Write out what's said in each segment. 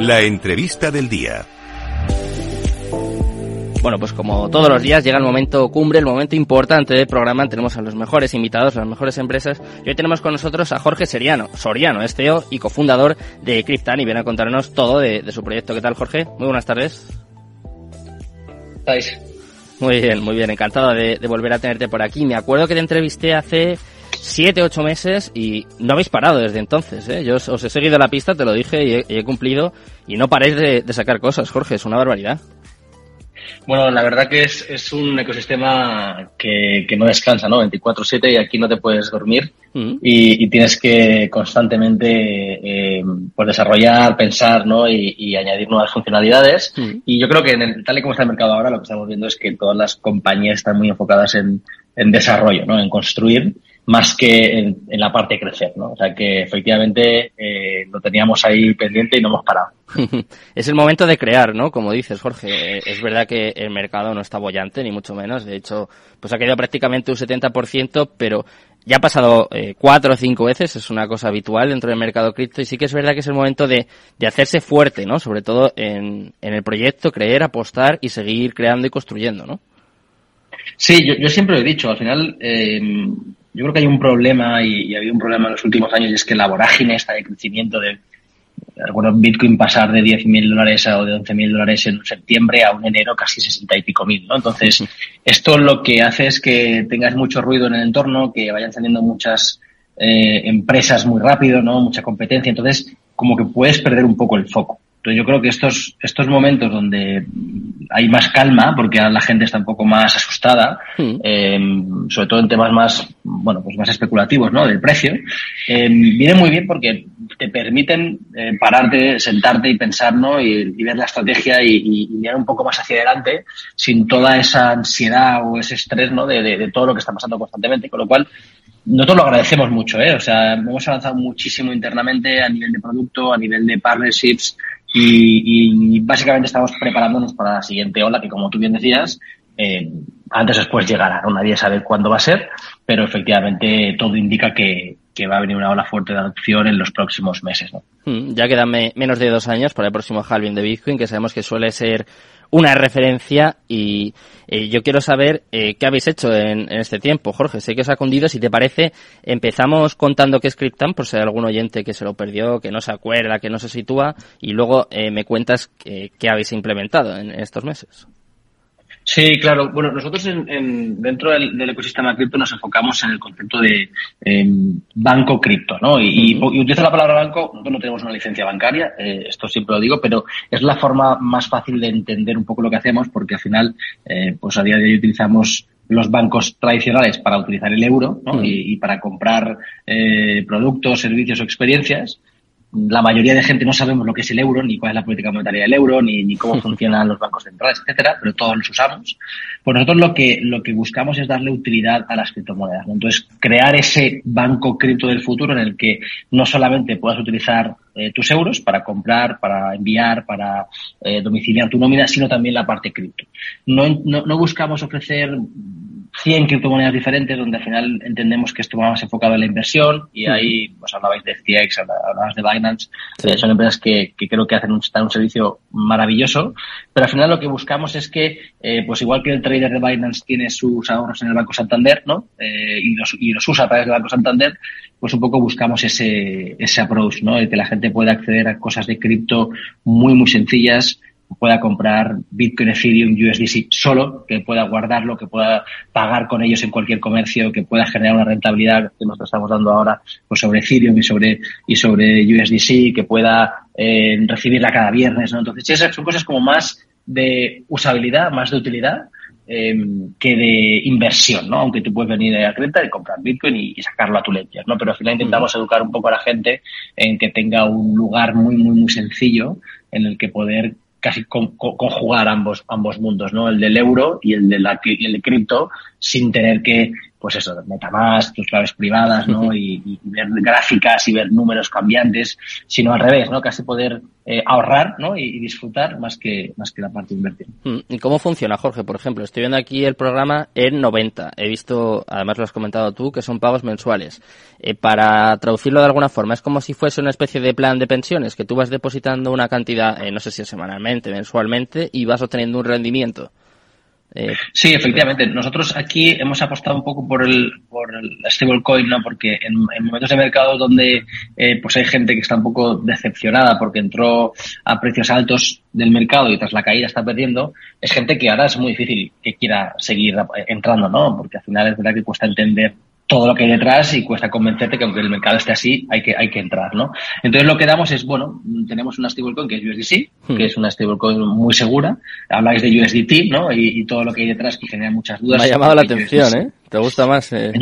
La entrevista del día. Bueno, pues como todos los días llega el momento cumbre, el momento importante del programa. Tenemos a los mejores invitados, a las mejores empresas. Y hoy tenemos con nosotros a Jorge Seriano, Soriano, es CEO y cofundador de Cryptan y viene a contarnos todo de, su proyecto. ¿Qué tal, Jorge? Muy buenas tardes. ¿Estáis? Muy bien, muy bien. Encantado de, volver a tenerte por aquí. Me acuerdo que te entrevisté hace siete, ocho meses y no habéis parado desde entonces. ¿eh? Yo os, he seguido la pista, te lo dije y he, cumplido. Y no paréis de, de sacar cosas, Jorge. Es una barbaridad. Bueno, la verdad que es, es un ecosistema que, que no descansa, ¿no? 24/7 y aquí no te puedes dormir y, y, tienes que constantemente eh, pues desarrollar, pensar, ¿no? Y, y añadir nuevas funcionalidades. Y yo creo que en el, tal y como está el mercado ahora, lo que estamos viendo es que todas las compañías están muy enfocadas en, en desarrollo, ¿no? En construir más que en, la parte de crecer, ¿no? O sea que efectivamente eh, lo teníamos ahí pendiente y no hemos parado. es el momento de crear, ¿no? Como dices, Jorge, eh, es verdad que el mercado no está bollante, ni mucho menos. De hecho, pues ha caído prácticamente un 70%, pero ya ha pasado eh, cuatro o cinco veces, es una cosa habitual dentro del mercado cripto y sí que es verdad que es el momento de, de hacerse fuerte, ¿no? Sobre todo en, en el proyecto, creer, apostar y seguir creando y construyendo, ¿no? Sí, yo, yo siempre lo he dicho, al final eh, yo creo que hay un problema y, ha habido un problema en los últimos años y es que la vorágine está de crecimiento de bueno, Bitcoin pasar de 10.000 dólares o de 11.000 dólares en septiembre a un enero casi 60 y pico mil, ¿no? Entonces, esto lo que hace es que tengas mucho ruido en el entorno, que vayan saliendo muchas eh, empresas muy rápido, ¿no? Mucha competencia. Entonces, como que puedes perder un poco el foco. Entonces, yo creo que estos, estos momentos donde hay más calma porque ahora la gente está un poco más asustada, hmm. eh, sobre todo en temas más, bueno, pues más especulativos, ¿no? Del precio, eh, viene muy bien porque te permiten eh, pararte, sentarte y pensar, ¿no? Y, ver la estrategia y, y, mirar un poco más hacia adelante sin toda esa ansiedad o ese estrés, ¿no? De, de, de todo lo que está pasando constantemente, con lo cual nosotros lo agradecemos mucho, ¿eh? O sea, hemos avanzado muchísimo internamente a nivel de producto, a nivel de partnerships, y, y, básicamente estamos preparándonos para la siguiente ola que, como tú bien decías, eh, antes o después llegará. ¿no? Nadie sabe cuándo va a ser, pero efectivamente todo indica que, que va a venir una ola fuerte de adopción en los próximos meses. ¿no? Hmm, ya quedan menos de dos años para el próximo halving de Bitcoin, que sabemos que suele ser una referencia y eh, yo quiero saber eh, qué habéis hecho en, este tiempo, Jorge. Sé que os ha cundido. Si te parece, empezamos contando qué es Cryptan, por si hay algún oyente que se lo perdió, que no se acuerda, que no se sitúa, y luego eh, me cuentas qué habéis implementado en estos meses. Sí, claro. Bueno, nosotros en, dentro del, ecosistema cripto nos enfocamos en el concepto de em, banco cripto, ¿no? Y, utilizo la palabra banco, nosotros no tenemos una licencia bancaria, eh, esto siempre lo digo, pero es la forma más fácil de entender un poco lo que hacemos porque al final, eh, pues a día de hoy utilizamos los bancos tradicionales para utilizar el euro ¿no? y, para comprar eh, productos, servicios o experiencias la mayoría de gente no sabemos lo que es el euro, ni cuál es la política monetaria del euro, ni, ni cómo funcionan los bancos centrales, etcétera, pero todos los usamos. Pues nosotros lo que, lo que buscamos es darle utilidad a las criptomonedas. Entonces, crear ese banco cripto del futuro en el que no solamente puedas utilizar eh, tus euros para comprar, para enviar, para eh, domiciliar tu nómina, sino también la parte cripto. No, no, no buscamos ofrecer 100 criptomonedas diferentes, donde al final entendemos que esto va más enfocado en la inversión y ahí pues hablabais de FTX, hablabais de Binance, eh, son empresas que, que, creo que hacen un, un servicio maravilloso, pero al final lo que buscamos es que, eh, pues igual que el trader de Binance tiene sus ahorros en el Banco Santander, ¿no? Eh, y, los, y los usa a través del Banco Santander, pues un poco buscamos ese, ese approach, ¿no? De que la gente pueda acceder a cosas de cripto muy, muy sencillas, pueda comprar Bitcoin, Ethereum, USDC solo, que pueda guardarlo, que pueda pagar con ellos en cualquier comercio, que pueda generar una rentabilidad que nosotros estamos dando ahora pues sobre Ethereum y sobre y sobre USDC, que pueda eh, recibirla cada viernes, ¿no? Entonces, esas son cosas como más de usabilidad, más de utilidad, eh, que de inversión, ¿no? Aunque tú puedes venir a Creta y comprar Bitcoin y, sacarlo a tu ledger, ¿no? Pero al final intentamos educar un poco a la gente en que tenga un lugar muy, muy, muy sencillo en el que poder casi conjugar ambos, ambos mundos, ¿no? El del euro y el de la, el de cripto, sin tener que pues eso, MetaMask, tus claves privadas, ¿no? Y, ver gráficas y ver números cambiantes, sino al revés, ¿no? Casi poder eh, ahorrar, ¿no? Y, disfrutar más que, más que la parte de invertir. Mm, ¿Y cómo funciona, Jorge? Por ejemplo, estoy viendo aquí el programa en 90. He visto, además lo has comentado tú, que son pagos mensuales. Eh, para traducirlo de alguna forma, es como si fuese una especie de plan de pensiones, que tú vas depositando una cantidad, eh, no sé si semanalmente, mensualmente, y vas obteniendo un rendimiento. Eh, sí, efectivamente. Nosotros aquí hemos apostado un poco por el, por el stablecoin, ¿no? Porque en, momentos de mercado donde eh, pues hay gente que está un poco decepcionada porque entró a precios altos del mercado y tras la caída está perdiendo, es gente que ahora es muy difícil que quiera seguir entrando, ¿no? Porque al final es verdad que cuesta entender todo lo que hay detrás y cuesta convencerte que aunque el mercado esté así, hay que, hay que entrar, ¿no? Entonces lo que damos es, bueno, tenemos una stablecoin que es USDC, hmm. que es una stablecoin muy segura. Habláis de USDT, ¿no? Y, todo lo que hay detrás que genera muchas dudas. Me ha llamado la atención, ¿eh? ¿Te gusta más? Eh?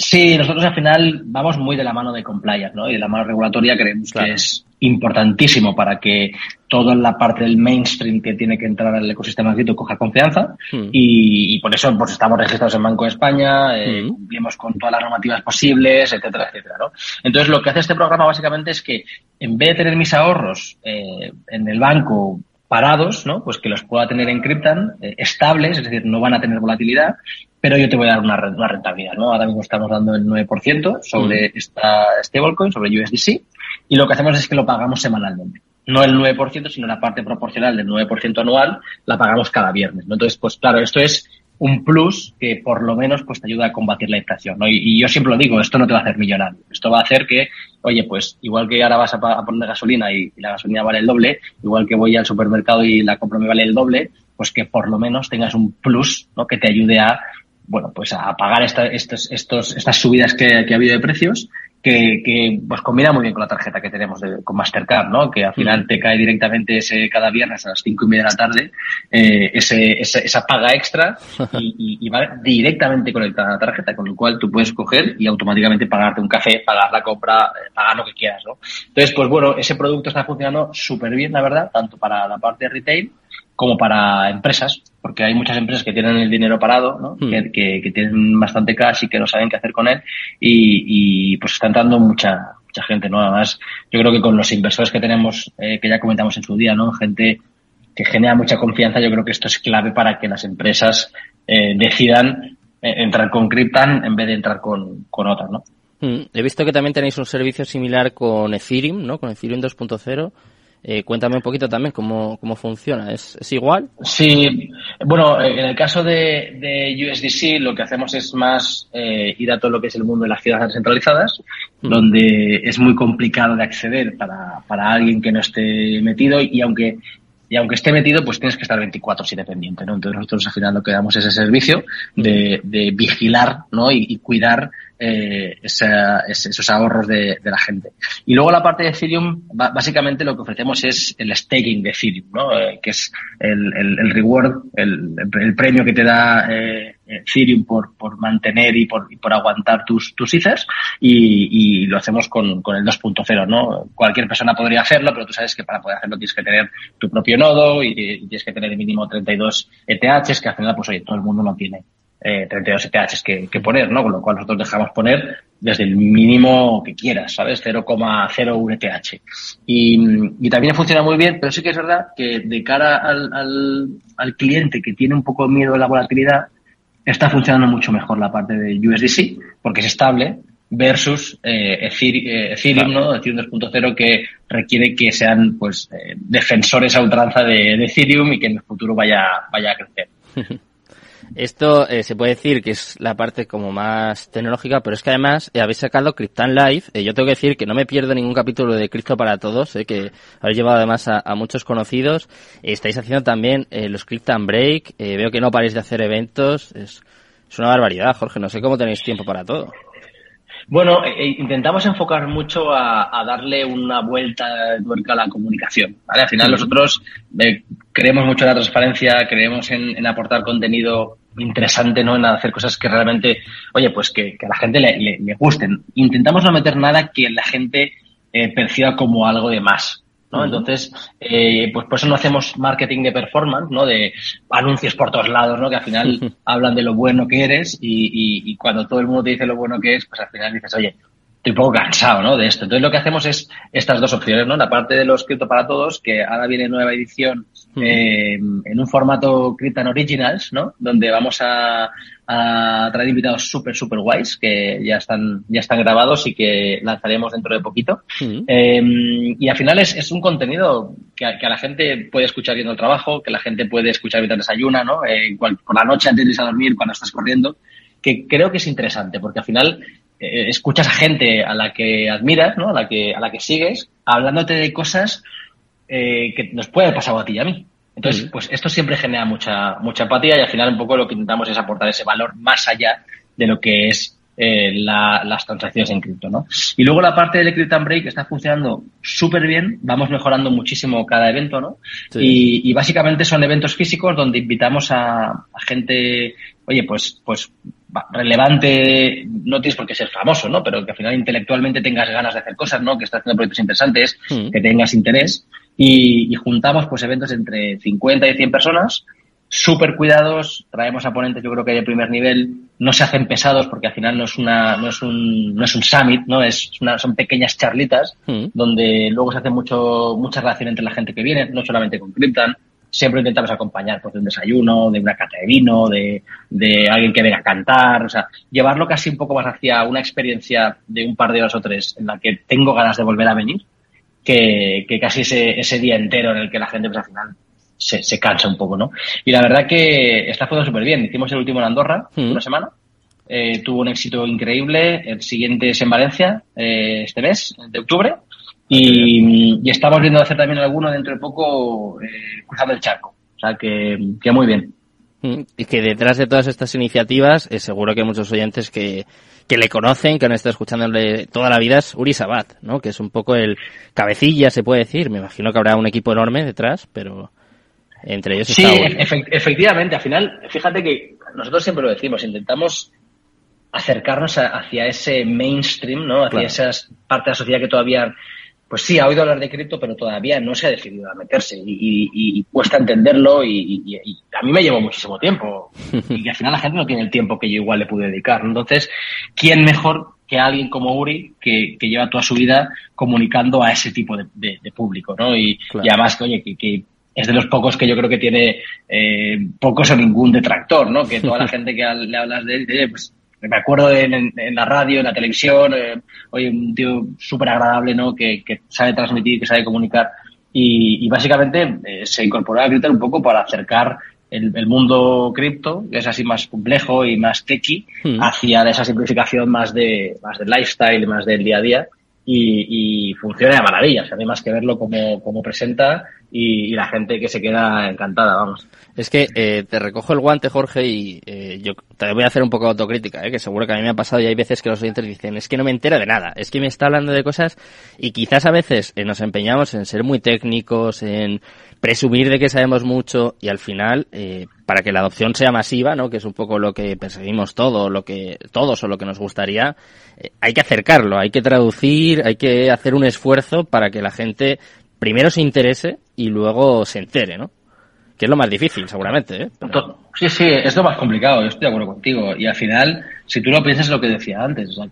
Sí, nosotros al final vamos muy de la mano de compliance, ¿no? Y de la mano regulatoria creemos que es importantísimo para que toda la parte del mainstream que tiene que entrar al ecosistema cripto coja confianza hmm. y, por eso pues estamos registrados en Banco de España, eh, hmm. cumplimos con todas las normativas posibles, etcétera, etcétera, ¿no? Entonces lo que hace este programa básicamente es que en vez de tener mis ahorros eh, en el banco parados, ¿no? Pues que los pueda tener en Cryptan, eh, estables, es decir, no van a tener volatilidad, pero yo te voy a dar una, una rentabilidad, ¿no? Ahora mismo estamos dando el 9% sobre mm. esta stablecoin, sobre USDC, y lo que hacemos es que lo pagamos semanalmente. No el 9%, sino la parte proporcional del 9% anual, la pagamos cada viernes, ¿no? Entonces, pues claro, esto es un plus que por lo menos pues te ayuda a combatir la inflación, ¿no? Y, yo siempre lo digo, esto no te va a hacer millonario. Esto va a hacer que, oye, pues igual que ahora vas a, poner gasolina y, la gasolina vale el doble, igual que voy al supermercado y la compro me vale el doble, pues que por lo menos tengas un plus, ¿no? Que te ayude a bueno, pues a pagar esta, estos, estos, estas subidas que, que, ha habido de precios que, que pues combina muy bien con la tarjeta que tenemos de, con Mastercard, ¿no? Que al final te cae directamente ese cada viernes a las cinco y media de la tarde eh, ese, esa paga extra y, y, va directamente conectada a la tarjeta, con lo cual tú puedes coger y automáticamente pagarte un café, pagar la compra, eh, pagar lo que quieras, ¿no? Entonces, pues bueno, ese producto está funcionando súper bien, la verdad, tanto para la parte de retail como para empresas, porque hay muchas empresas que tienen el dinero parado, ¿no? Hmm. que, que, tienen bastante cash y que no saben qué hacer con él y, y pues está entrando mucha mucha gente, ¿no? Además, yo creo que con los inversores que tenemos, eh, que ya comentamos en su día, ¿no? Gente que genera mucha confianza, yo creo que esto es clave para que las empresas eh, decidan eh, entrar con Cryptan en vez de entrar con, con otras, ¿no? Hmm. He visto que también tenéis un servicio similar con Ethereum, ¿no? Con Ethereum 2.0. Eh, cuéntame un poquito también cómo, cómo funciona. ¿Es, ¿Es, igual? Sí, bueno, en el caso de, de USDC lo que hacemos es más eh, ir a todo lo que es el mundo de las ciudades centralizadas, mm. donde es muy complicado de acceder para, para alguien que no esté metido y aunque y aunque esté metido, pues tienes que estar 24-7 pendiente, ¿no? Entonces nosotros al final lo que damos es ese servicio de, de vigilar, ¿no? Y, y cuidar eh, esos ahorros de, la gente. Y luego la parte de Ethereum, básicamente lo que ofrecemos es el staking de Ethereum, ¿no? Eh, que es el, reward, el, premio que te da eh, Ethereum por, por mantener y por, y por aguantar tus, tus Ethers y, lo hacemos con, con el 2.0, ¿no? Cualquier persona podría hacerlo, pero tú sabes que para poder hacerlo tienes que tener tu propio nodo y, y tienes que tener el mínimo 32 ETHs, que al final, pues oye, todo el mundo no tiene eh, 32 ETHs que, que, poner, ¿no? Con lo cual nosotros dejamos poner desde el mínimo que quieras, ¿sabes? 0,01 ETH. Y, y, también funciona muy bien, pero sí que es verdad que de cara al, al, al cliente que tiene un poco miedo a la volatilidad, está funcionando mucho mejor la parte de USDC, porque es estable, versus eh, Ethereum, ¿no? Ethereum 2.0 que requiere que sean pues eh, defensores a ultranza de, de, Ethereum y que en el futuro vaya, vaya a crecer. Esto eh, se puede decir que es la parte como más tecnológica, pero es que además eh, habéis sacado Cryptan Live. Eh, yo tengo que decir que no me pierdo ningún capítulo de Crypto para todos, que habéis llevado además a, muchos conocidos. estáis haciendo también los Cryptan Break. veo que no paréis de hacer eventos. Es, es una barbaridad, Jorge. No sé cómo tenéis tiempo para todo. Bueno, intentamos enfocar mucho a, darle una vuelta de tuerca a la comunicación. Al final nosotros creemos mucho en la transparencia, creemos en aportar contenido interesante, ¿no? En hacer cosas que realmente, oye, pues que, a la gente le, le, gusten. Intentamos no meter nada que la gente eh, perciba como algo de más. ¿No? Entonces, eh, pues por eso no hacemos marketing de performance, ¿no? De anuncios por todos lados, ¿no? Que al final hablan de lo bueno que eres y, y, cuando todo el mundo te dice lo bueno que es, pues al final dices, oye, estoy un poco cansado, ¿no? De esto. Entonces lo que hacemos es estas dos opciones, ¿no? La parte de los Crypto para Todos, que ahora viene nueva edición eh, en un formato Crypto Originals, ¿no? Donde vamos a, a traer invitados súper, súper guays que ya están, ya están grabados y que lanzaremos dentro de poquito. Eh, y al final es, es un contenido que a, que a, la gente puede escuchar viendo el trabajo, que la gente puede escuchar mientras desayuna, ¿no? Eh, por la noche antes de irse a dormir, cuando estás corriendo, que creo que es interesante porque al final eh, escuchas a gente a la que admiras, ¿no? A la que, a la que sigues, hablándote de cosas eh, que nos puede pasar a ti y a mí. Entonces, pues esto siempre genera mucha, mucha empatía y al final un poco lo que intentamos es aportar ese valor más allá de lo que es eh, la, las transacciones en cripto, ¿no? Y luego la parte del Crypto and Break está funcionando súper bien, vamos mejorando muchísimo cada evento, ¿no? Sí. Y, y, básicamente son eventos físicos donde invitamos a, a gente, oye, pues, pues relevante, no tienes por qué ser famoso, ¿no? Pero que al final intelectualmente tengas ganas de hacer cosas, ¿no? Que estás haciendo proyectos interesantes, mm. que tengas interés. Y, y, juntamos pues eventos entre 50 y 100 personas, súper cuidados, traemos a ponentes yo creo que de primer nivel, no se hacen pesados porque al final no es una, no es un, no es un summit, ¿no? Es una, son pequeñas charlitas mm. donde luego se hace mucho, mucha relación entre la gente que viene, no solamente con Cryptan, siempre intentamos acompañar pues, de un desayuno, de una cata de vino, de, de, alguien que venga a cantar, o sea, llevarlo casi un poco más hacia una experiencia de un par de horas o tres en la que tengo ganas de volver a venir, que, que casi ese, ese día entero en el que la gente pues al final se, se cansa un poco, ¿no? Y la verdad que está funcionando súper bien. Hicimos el último en Andorra, mm. una semana. Eh, tuvo un éxito increíble. El siguiente es en Valencia, eh, este mes, de octubre. Y, y, estamos viendo hacer también alguno dentro de poco eh, cruzando el charco. O sea que, que, muy bien. Mm, y que detrás de todas estas iniciativas, eh, seguro que hay muchos oyentes que, que le conocen, que han estado escuchándole toda la vida, es Uri Sabat, ¿no? Que es un poco el cabecilla, se puede decir. Me imagino que habrá un equipo enorme detrás, pero entre ellos sí, efe efectivamente. Al final, fíjate que nosotros siempre lo decimos, intentamos acercarnos a, hacia ese mainstream, ¿no? Hacia claro. esas partes de la sociedad que todavía, pues sí, ha oído hablar de cripto, pero todavía no se ha decidido a meterse y, y, y cuesta entenderlo y, y, a mí me llevó muchísimo tiempo y al final la gente no tiene el tiempo que yo igual le pude dedicar. Entonces, ¿quién mejor que alguien como Uri que, que lleva toda su vida comunicando a ese tipo de, de, de público, ¿no? Y, claro. además, oye, que, que es de los pocos que yo creo que tiene eh, pocos o ningún detractor, ¿no? Que toda la gente que le hablas de él, pues, me acuerdo de, en, en, la radio, en la televisión, eh, oye, un tío súper agradable, ¿no? Que, que, sabe transmitir, que sabe comunicar. Y, y básicamente eh, se incorporó a Twitter un poco para acercar el, el mundo cripto, que es así más complejo y más techy, mm. hacia esa simplificación más de, más del lifestyle, más del día a día. Y, y funciona de maravilla. O sea, no hay más que verlo como, como presenta y, y, la gente que se queda encantada, vamos. Es que eh, te recojo el guante, Jorge, y eh, yo te voy a hacer un poco de autocrítica, ¿eh? que seguro que a mí me ha pasado y hay veces que los oyentes dicen, es que no me entero de nada, es que me está hablando de cosas y quizás a veces eh, nos empeñamos en ser muy técnicos, en presumir de que sabemos mucho y al final, eh, para que la adopción sea masiva, ¿no? que es un poco lo que perseguimos todo, lo que todos o lo que nos gustaría, eh, hay que acercarlo, hay que traducir, hay que hacer un esfuerzo para que la gente primero se interese y luego se entere, ¿no? Que es lo más difícil, seguramente, ¿eh? Sí, sí, es lo más complicado, yo estoy de acuerdo contigo. Y al final, si tú lo piensas, es lo que decía antes. O sea,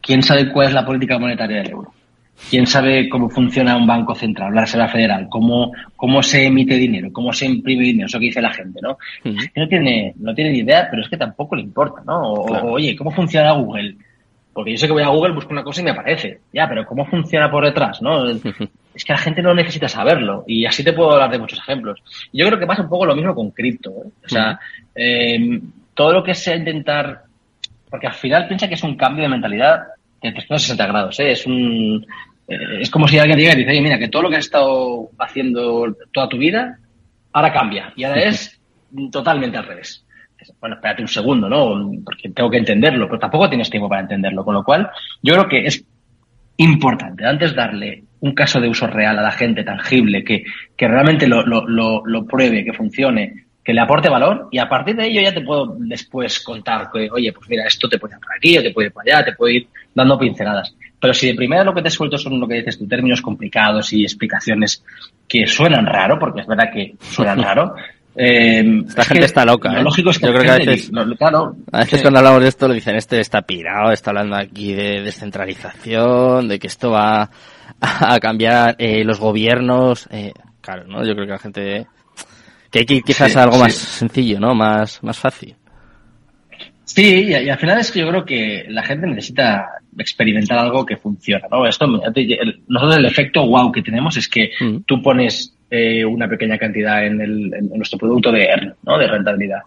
¿Quién sabe cuál es la política monetaria del euro? ¿Quién sabe cómo funciona un banco central, la Reserva Federal? ¿Cómo, cómo se emite dinero? ¿Cómo se imprime dinero? Eso que dice la gente, ¿no? Uh -huh. No tiene, no tiene ni idea, pero es que tampoco le importa, ¿no? O, claro. oye, ¿cómo funciona Google? Porque yo sé que voy a Google, busco una cosa y me aparece. Ya, pero ¿cómo funciona por detrás, no? es que la gente no necesita saberlo. Y así te puedo hablar de muchos ejemplos. Yo creo que pasa un poco lo mismo con cripto. ¿eh? O sea, eh, todo lo que sea intentar. Porque al final piensa que es un cambio de mentalidad de 360 grados. ¿eh? Es un. Eh, es como si alguien diga y dice, oye, mira, que todo lo que has estado haciendo toda tu vida, ahora cambia. Y ahora es totalmente al revés. Bueno, espérate un segundo, ¿no? Porque tengo que entenderlo, pero tampoco tienes tiempo para entenderlo. Con lo cual, yo creo que es importante antes darle un caso de uso real a la gente, tangible, que, que realmente lo, lo, lo, lo, pruebe, que funcione, que le aporte valor y a partir de ello ya te puedo después contar que, oye, pues mira, esto te puede ir por aquí o te puede ir por allá, te puede ir dando pinceladas. Pero si de primera lo que te suelto son lo que dices tú, términos complicados y explicaciones que suenan raro, porque es verdad que suenan raro, eh, Esta gente está loca. Lo ¿eh? lógico es que Yo creo que a veces, claro, a veces cuando hablamos de esto lo dicen, este está pirado, está hablando aquí de descentralización, de que esto va a cambiar eh, los gobiernos. Eh, claro, ¿no? Yo creo que la gente... Que hay que ir quizás a algo más sencillo, ¿no? Más, más fácil. Sí, y, al final es que yo creo que la gente necesita experimentar algo que funciona, ¿no? Esto, nosotros el efecto wow que tenemos es que mm. tú pones eh, una pequeña cantidad en, el, en nuestro producto de ERN, ¿no? De rentabilidad.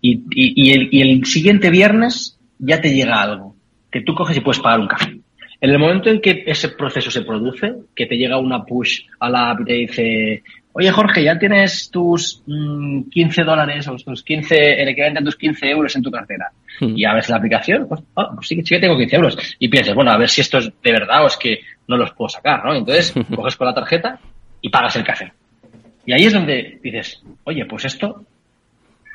Y, y, el, y el siguiente viernes ya te llega algo que tú coges y puedes pagar un café. En el momento en que ese proceso se produce, que te llega una push a la app y te dice, oye Jorge, ya tienes tus 15 mm, dólares o tus 15, el equivalente a tus 15 euros en tu cartera. Hmm. Y a ver la aplicación, pues, oh, pues sí, sí, que tengo 15 euros. Y piensas, bueno, a ver si esto es de verdad o es que no los puedo sacar, ¿no? Entonces, coges con la tarjeta y pagas el café. Y ahí es donde dices, oye, pues esto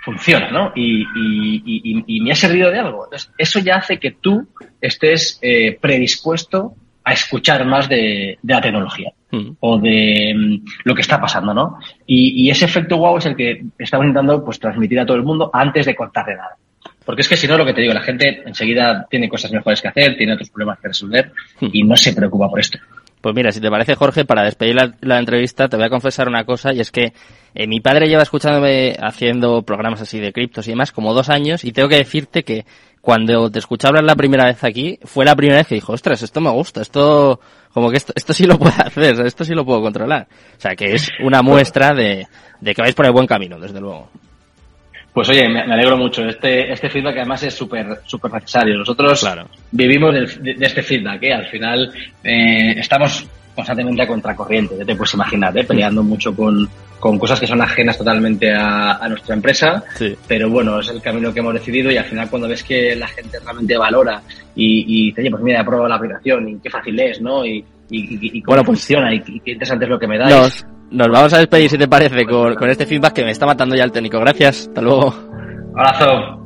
funciona, ¿no? Y, me ha servido de algo. Entonces, eso ya hace que tú estés eh, predispuesto a escuchar más de, la tecnología mm. o de mm, lo que está pasando, ¿no? Y, ese efecto wow es el que estamos intentando pues transmitir a todo el mundo antes de contarle nada. Porque es que si no, lo que te digo, la gente enseguida tiene cosas mejores que hacer, tiene otros problemas que resolver mm. y no se preocupa por esto. Pues mira, si te parece, Jorge, para despedir la, entrevista, te voy a confesar una cosa, y es que eh, mi padre lleva escuchándome haciendo programas así de criptos y demás como dos años, y tengo que decirte que cuando te escuché hablar la primera vez aquí, fue la primera vez que dijo, ostras, esto me gusta, esto, como que esto, esto sí lo puedo hacer, esto sí lo puedo controlar. O sea, que es una muestra de, de que vais por el buen camino, desde luego. Pues oye, me, alegro mucho. Este, este feedback además es súper súper necesario. Nosotros vivimos de, este feedback, ¿eh? Al final eh, estamos constantemente a contracorriente, ya te puedes imaginar, ¿eh? peleando mucho con, con cosas que son ajenas totalmente a, a nuestra empresa, pero bueno, es el camino que hemos decidido y al final cuando ves que la gente realmente valora y, y dice, oye, pues mira, he probado la aplicación y qué fácil es, ¿no? Y, y, y cómo bueno, pues funciona y, qué interesante es lo que me dais. Nos vamos a despedir, si te parece, con, con este feedback que me está matando ya el técnico. Gracias, hasta luego. Abrazo.